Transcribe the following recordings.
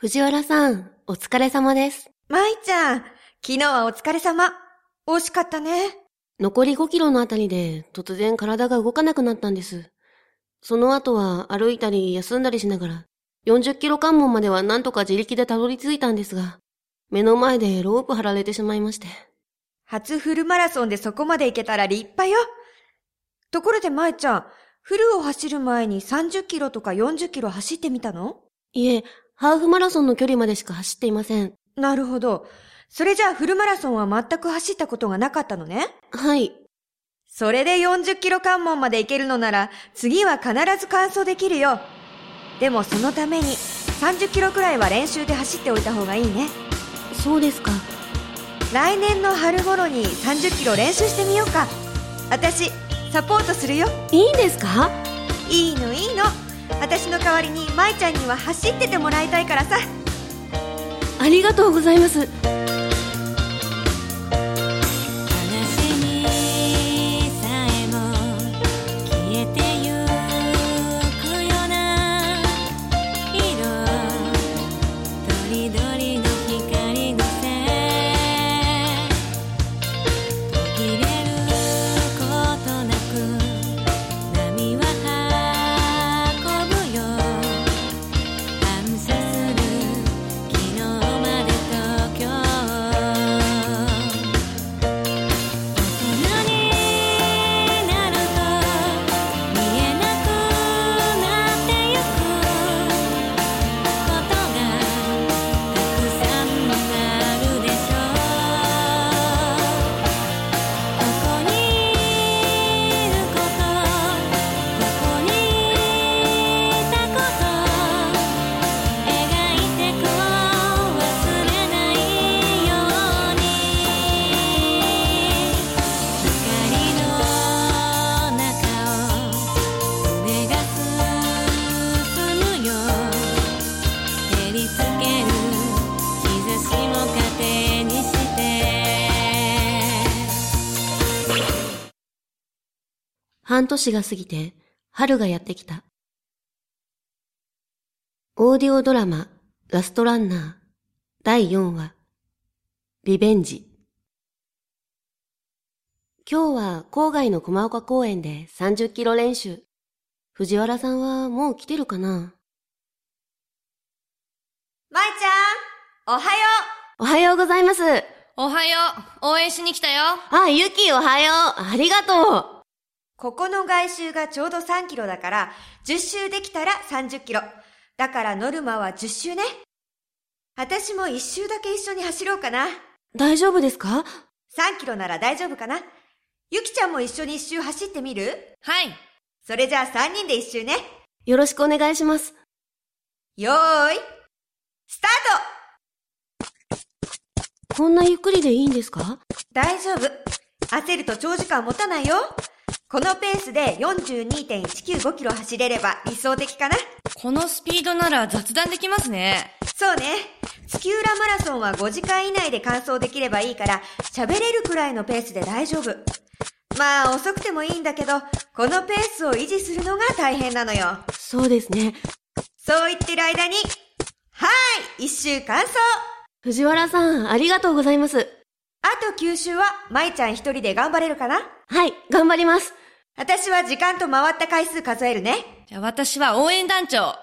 藤原さん、お疲れ様です。舞ちゃん、昨日はお疲れ様。惜しかったね。残り5キロのあたりで突然体が動かなくなったんです。その後は歩いたり休んだりしながら、40キロ関門まではなんとか自力でたどり着いたんですが、目の前でロープ張られてしまいまして。初フルマラソンでそこまで行けたら立派よ。ところで舞ちゃん、フルを走る前に30キロとか40キロ走ってみたの？いえ、ハーフマラソンの距離までしか走っていません。なるほど。それじゃあフルマラソンは全く走ったことがなかったのね？はい。それで40キロ関門まで行けるのなら、次は必ず完走できるよ。でもそのために、30キロくらいは練習で走っておいた方がいいね。そうですか。来年の春頃に30キロ練習してみようか。私、サポートするよ。いいんですか？いいのいいの。私の代わりに舞ちゃんには走っててもらいたいからさ。ありがとうございます。話半年が過ぎて、春がやってきた。オーディオドラマ、ラストランナー、第4話、リベンジ。今日は郊外の駒岡公園で30キロ練習。藤原さんはもう来てるかな？舞ちゃん、おはよおはようございます。おはよう。応援しに来たよ。あ、ゆきおはよう。ありがとう。う。ここの外周がちょうど3キロだから、10周できたら30キロ。だからノルマは10周ね。私も1周だけ一緒に走ろうかな。大丈夫ですか？3キロなら大丈夫かなゆきちゃんも一緒に1周走ってみる？はい。それじゃあ3人で1周ね。よろしくお願いします。よーい、スターこんなゆっくりでいいんですか？ト大丈夫。焦ると長時間持たないよ。このペースで42.195キロ走れれば理想的かな？このスピードなら雑談できますね。そうね。月浦マラソンは5時間以内で完走できればいいから、喋れるくらいのペースで大丈夫。まあ遅くてもいいんだけど、このペースを維持するのが大変なのよ。そうですね。そう言ってる間に、はーい一周完走藤原さん、ありがとうございます。あと9周は、舞ちゃん一人で頑張れるかな？はい、頑張ります。私は時間と回った回数数えるね。じゃあ私は応援団長。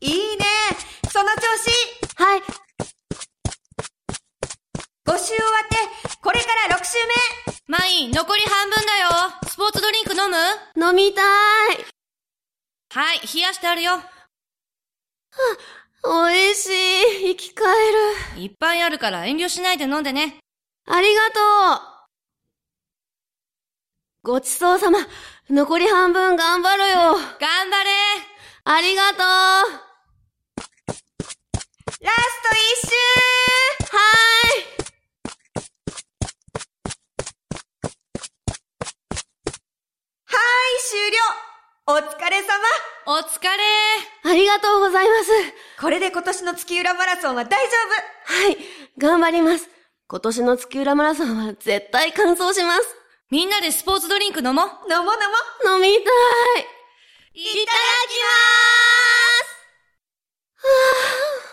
いいねその調子はい、!5 周終わって、これから6周目マイン、残り半分だよ。スポーツドリンク飲む？飲みたい。はい、冷やしてあるよ。おいしい。生き返る。いっぱいあるから遠慮しないで飲んでね。ありがとう。ごちそうさま。残り半分頑張るよ。頑張れありがとう。ラスト1周ははーい、終了お疲れ様お疲れーい。ありがとうございます。これで今年の月浦マラソンは大丈はい、頑張ります。今年の月浦マラソンは絶対完走します。みんなでスポーツドリンク飲もう飲もう飲もう飲みたいいただきまー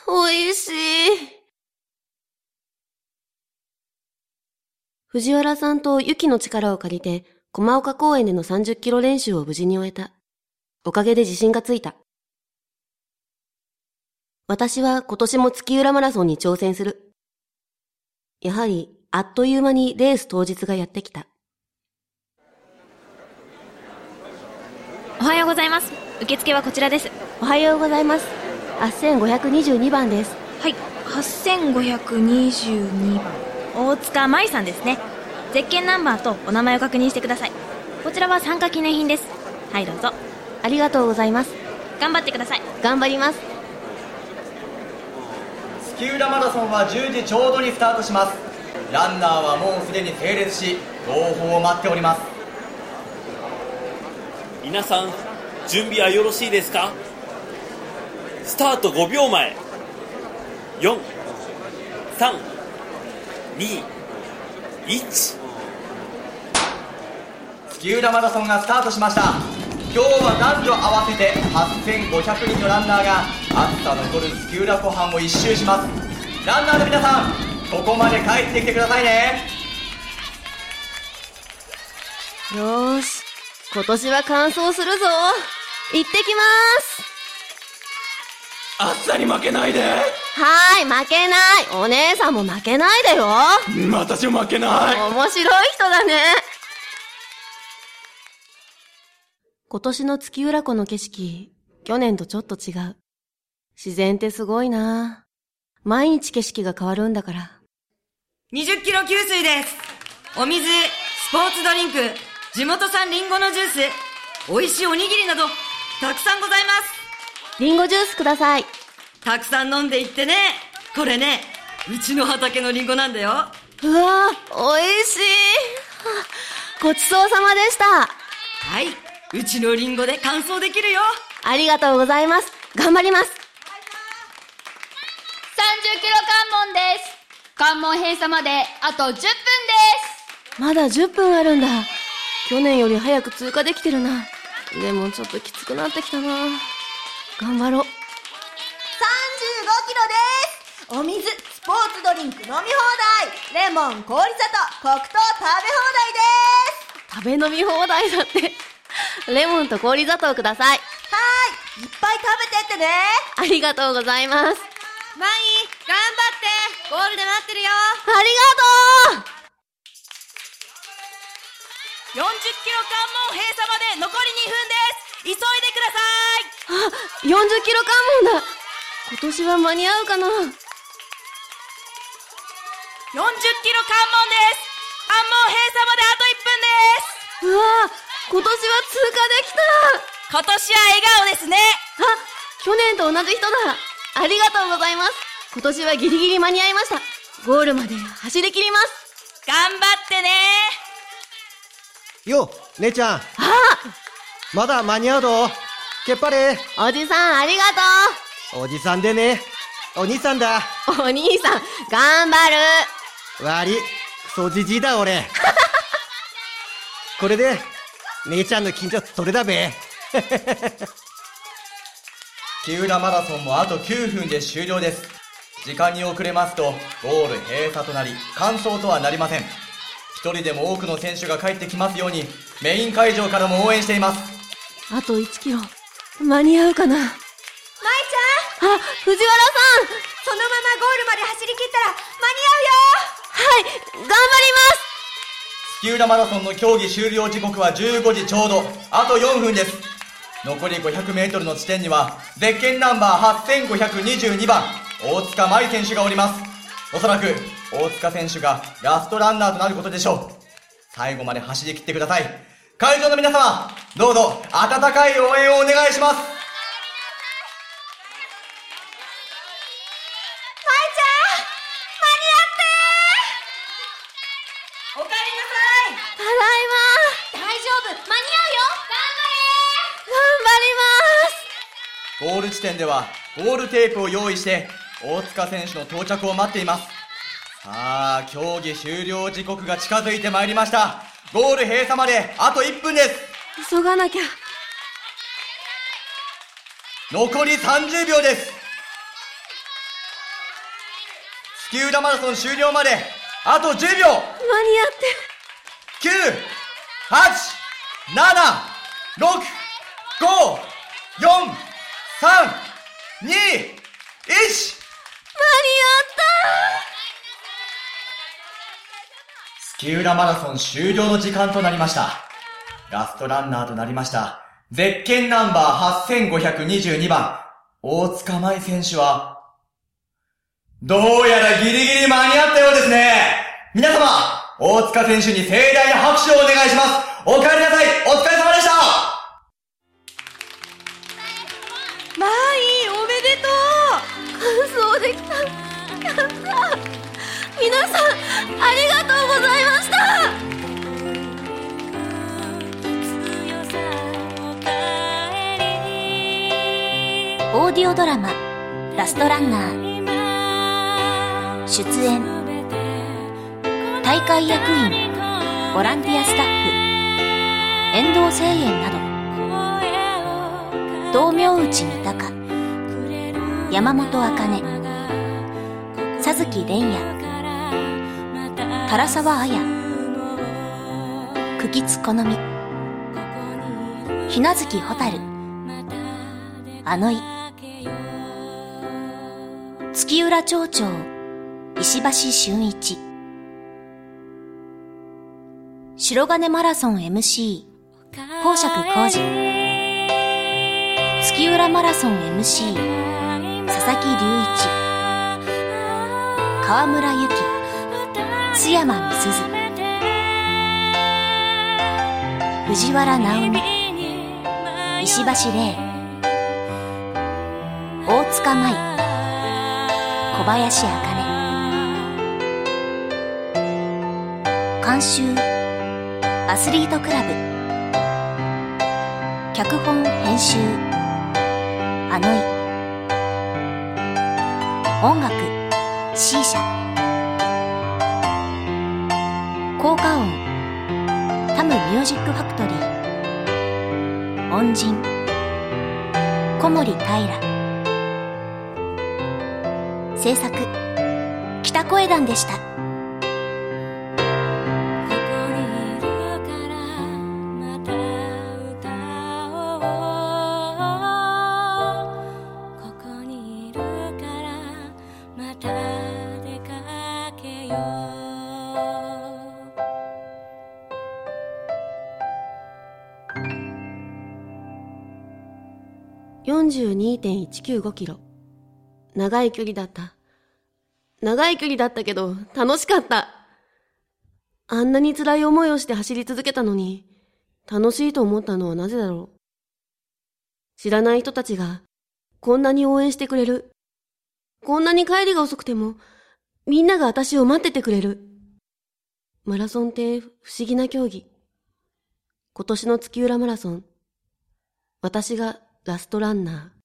すはぁ、美味しい。藤原さんと雪の力を借りて、駒岡公園での30キロ練習を無事に終えた。おかげで自信がついた。私は今年も月浦マラソンに挑戦する。やはり、あっという間にレース当日がやってきた。おはようございます。受付はこちらです。おはようございます。8522番です。はい。8522番。大塚舞さんですね。ゼッケンナンバーとお名前を確認してください。こちらは参加記念品です。はいどうぞ。ありがとうございます。頑張ってください。頑張ります。月浦マラソンは10時ちょうどにスタートします。ランナーはもうすでに整列し同胞を待っております皆さん準備はよろしいですか？スタート5秒前。432月浦マラソンがスタートしました。今日は男女合わせて8500人のランナーが暑さ残る月浦湖畔を一周します。ランナーの皆さんここまで帰ってきてくださいね。よーし。今年は完走するぞ。行ってきます。暑さに負けないではーい、負けない。お姉さんも負けないでよ。私も負けない面白い人だね。今年の月浦湖の景色、去年とちょっと違う。自然ってすごいな毎日景色が変わるんだから。20キロ給水です。お水、スポーツドリンク、地元産リンゴのジュース、美味しいおにぎりなど、たくさんございます。リンゴジュースください。たくさん飲んでいってね。これね、うちの畑のリンゴなんだよ。うわぁ、美味しい。は あごちそうさまでした。はい。うちのリンゴで乾燥できるよ。ありがとうございます。頑張ります。30キロ関門です。関門閉鎖まであと10分です。まだ10分あるんだ。去年より早く通過できてるな。でもちょっときつくなってきたな。頑張ろう。35キロですお水、スポーツドリンク飲み放題レモン、氷砂糖、黒糖食べ放題です食べ飲み放題だって。レモンと氷砂糖ください。はーいいっぱい食べてってねありがとうございます。マイ、頑張ってゴールで待ってるよありがとう40キロ関門閉鎖まで残り2分です。急いでください。あ、40キロ関門だ。今年は間に合うかな。40キロ関門です。関門閉鎖まであと1分です。うわ今年は通過できた。今年は笑顔ですね。あ、去年と同じ人だ。ありがとうございます。今年はギリギリ間に合いました。ゴールまで走り切ります。頑張ってねよ、姉ちゃん、あまだ間に合うぞ。けっぱれ、おじさんありがおじさんでね。お兄さんだ。とうお兄さん、頑張る悪い、クソじじいだ俺。これで、姉ちゃんの緊張それだべ。木浦マラソンもあと9分で終了です時間に遅れますとゴール閉鎖となり完走とはなりません一人でも多くの選手が帰ってきますようにメイン会場からも応援しています。あと1キロ、間に合うかな。舞ちゃん！あ、藤原さん！そのままゴールまで走り切ったらはい、頑張ります！月浦マラソンの競技終了時刻は15時ちょうどあと4分です。残り 500m の地点にはゼッケンナンバー8522番大塚舞選手がおりますおそらく大塚選手がラストランナーとなることでしょう。最後まで走り切ってください。会場の皆様どうぞ温かい応援をお願いします。おかえりただいま。大丈夫。間に頑張ります。ゴール地点ではゴールテープを用意して大塚選手の到着を待っていますさあ競技終了時刻が近づいてまいりましたゴール閉鎖まであと1分です急がなきゃ。残り30秒です月浦マラソン終了まであと10秒間に合って。9、8、7、6、5、4、3、2、1! 間に合月浦マラソン終了の時間となりました。ラストランナーとなりました。ゼッケンナンバー8522番、大塚舞選手は、どうやらギリギリ間に合ったようですね。皆様、大塚選手に盛大な拍手をお願いします。お帰りなさい。お疲と完走できた。やった皆さん、ありがとうございました。オーディオドラマ「ラストランナー」出演大会役員ボランティアスタッフ遠藤聖園など。道明内三鷹山本茜佐月蓮也唐沢綾久吉好みひなずき蛍あのい月浦町長石橋俊一白金マラソン MC 公爵浩二月浦マラソン MC 佐々木隆一。川村由紀津山美鈴。藤原直美。石橋玲。大塚舞。小林茜。監修。アスリートクラブ。脚本編集。あのい。音楽 C 社効果音。タムミュージックファクトリー。恩人。小森平。制作。北声団でした。42.195キロ。長い距離だった。長い距離だったけど、楽しかった。あんなに辛い思いをして走り続けたのに、楽しいと思ったのはなぜだろう。知らない人たちが、こんなに応援してくれる。こんなに帰りが遅くても、みんなが私を待っててくれる。マラソンって不思議な競技。今年の月浦マラソン。私がラストランナー。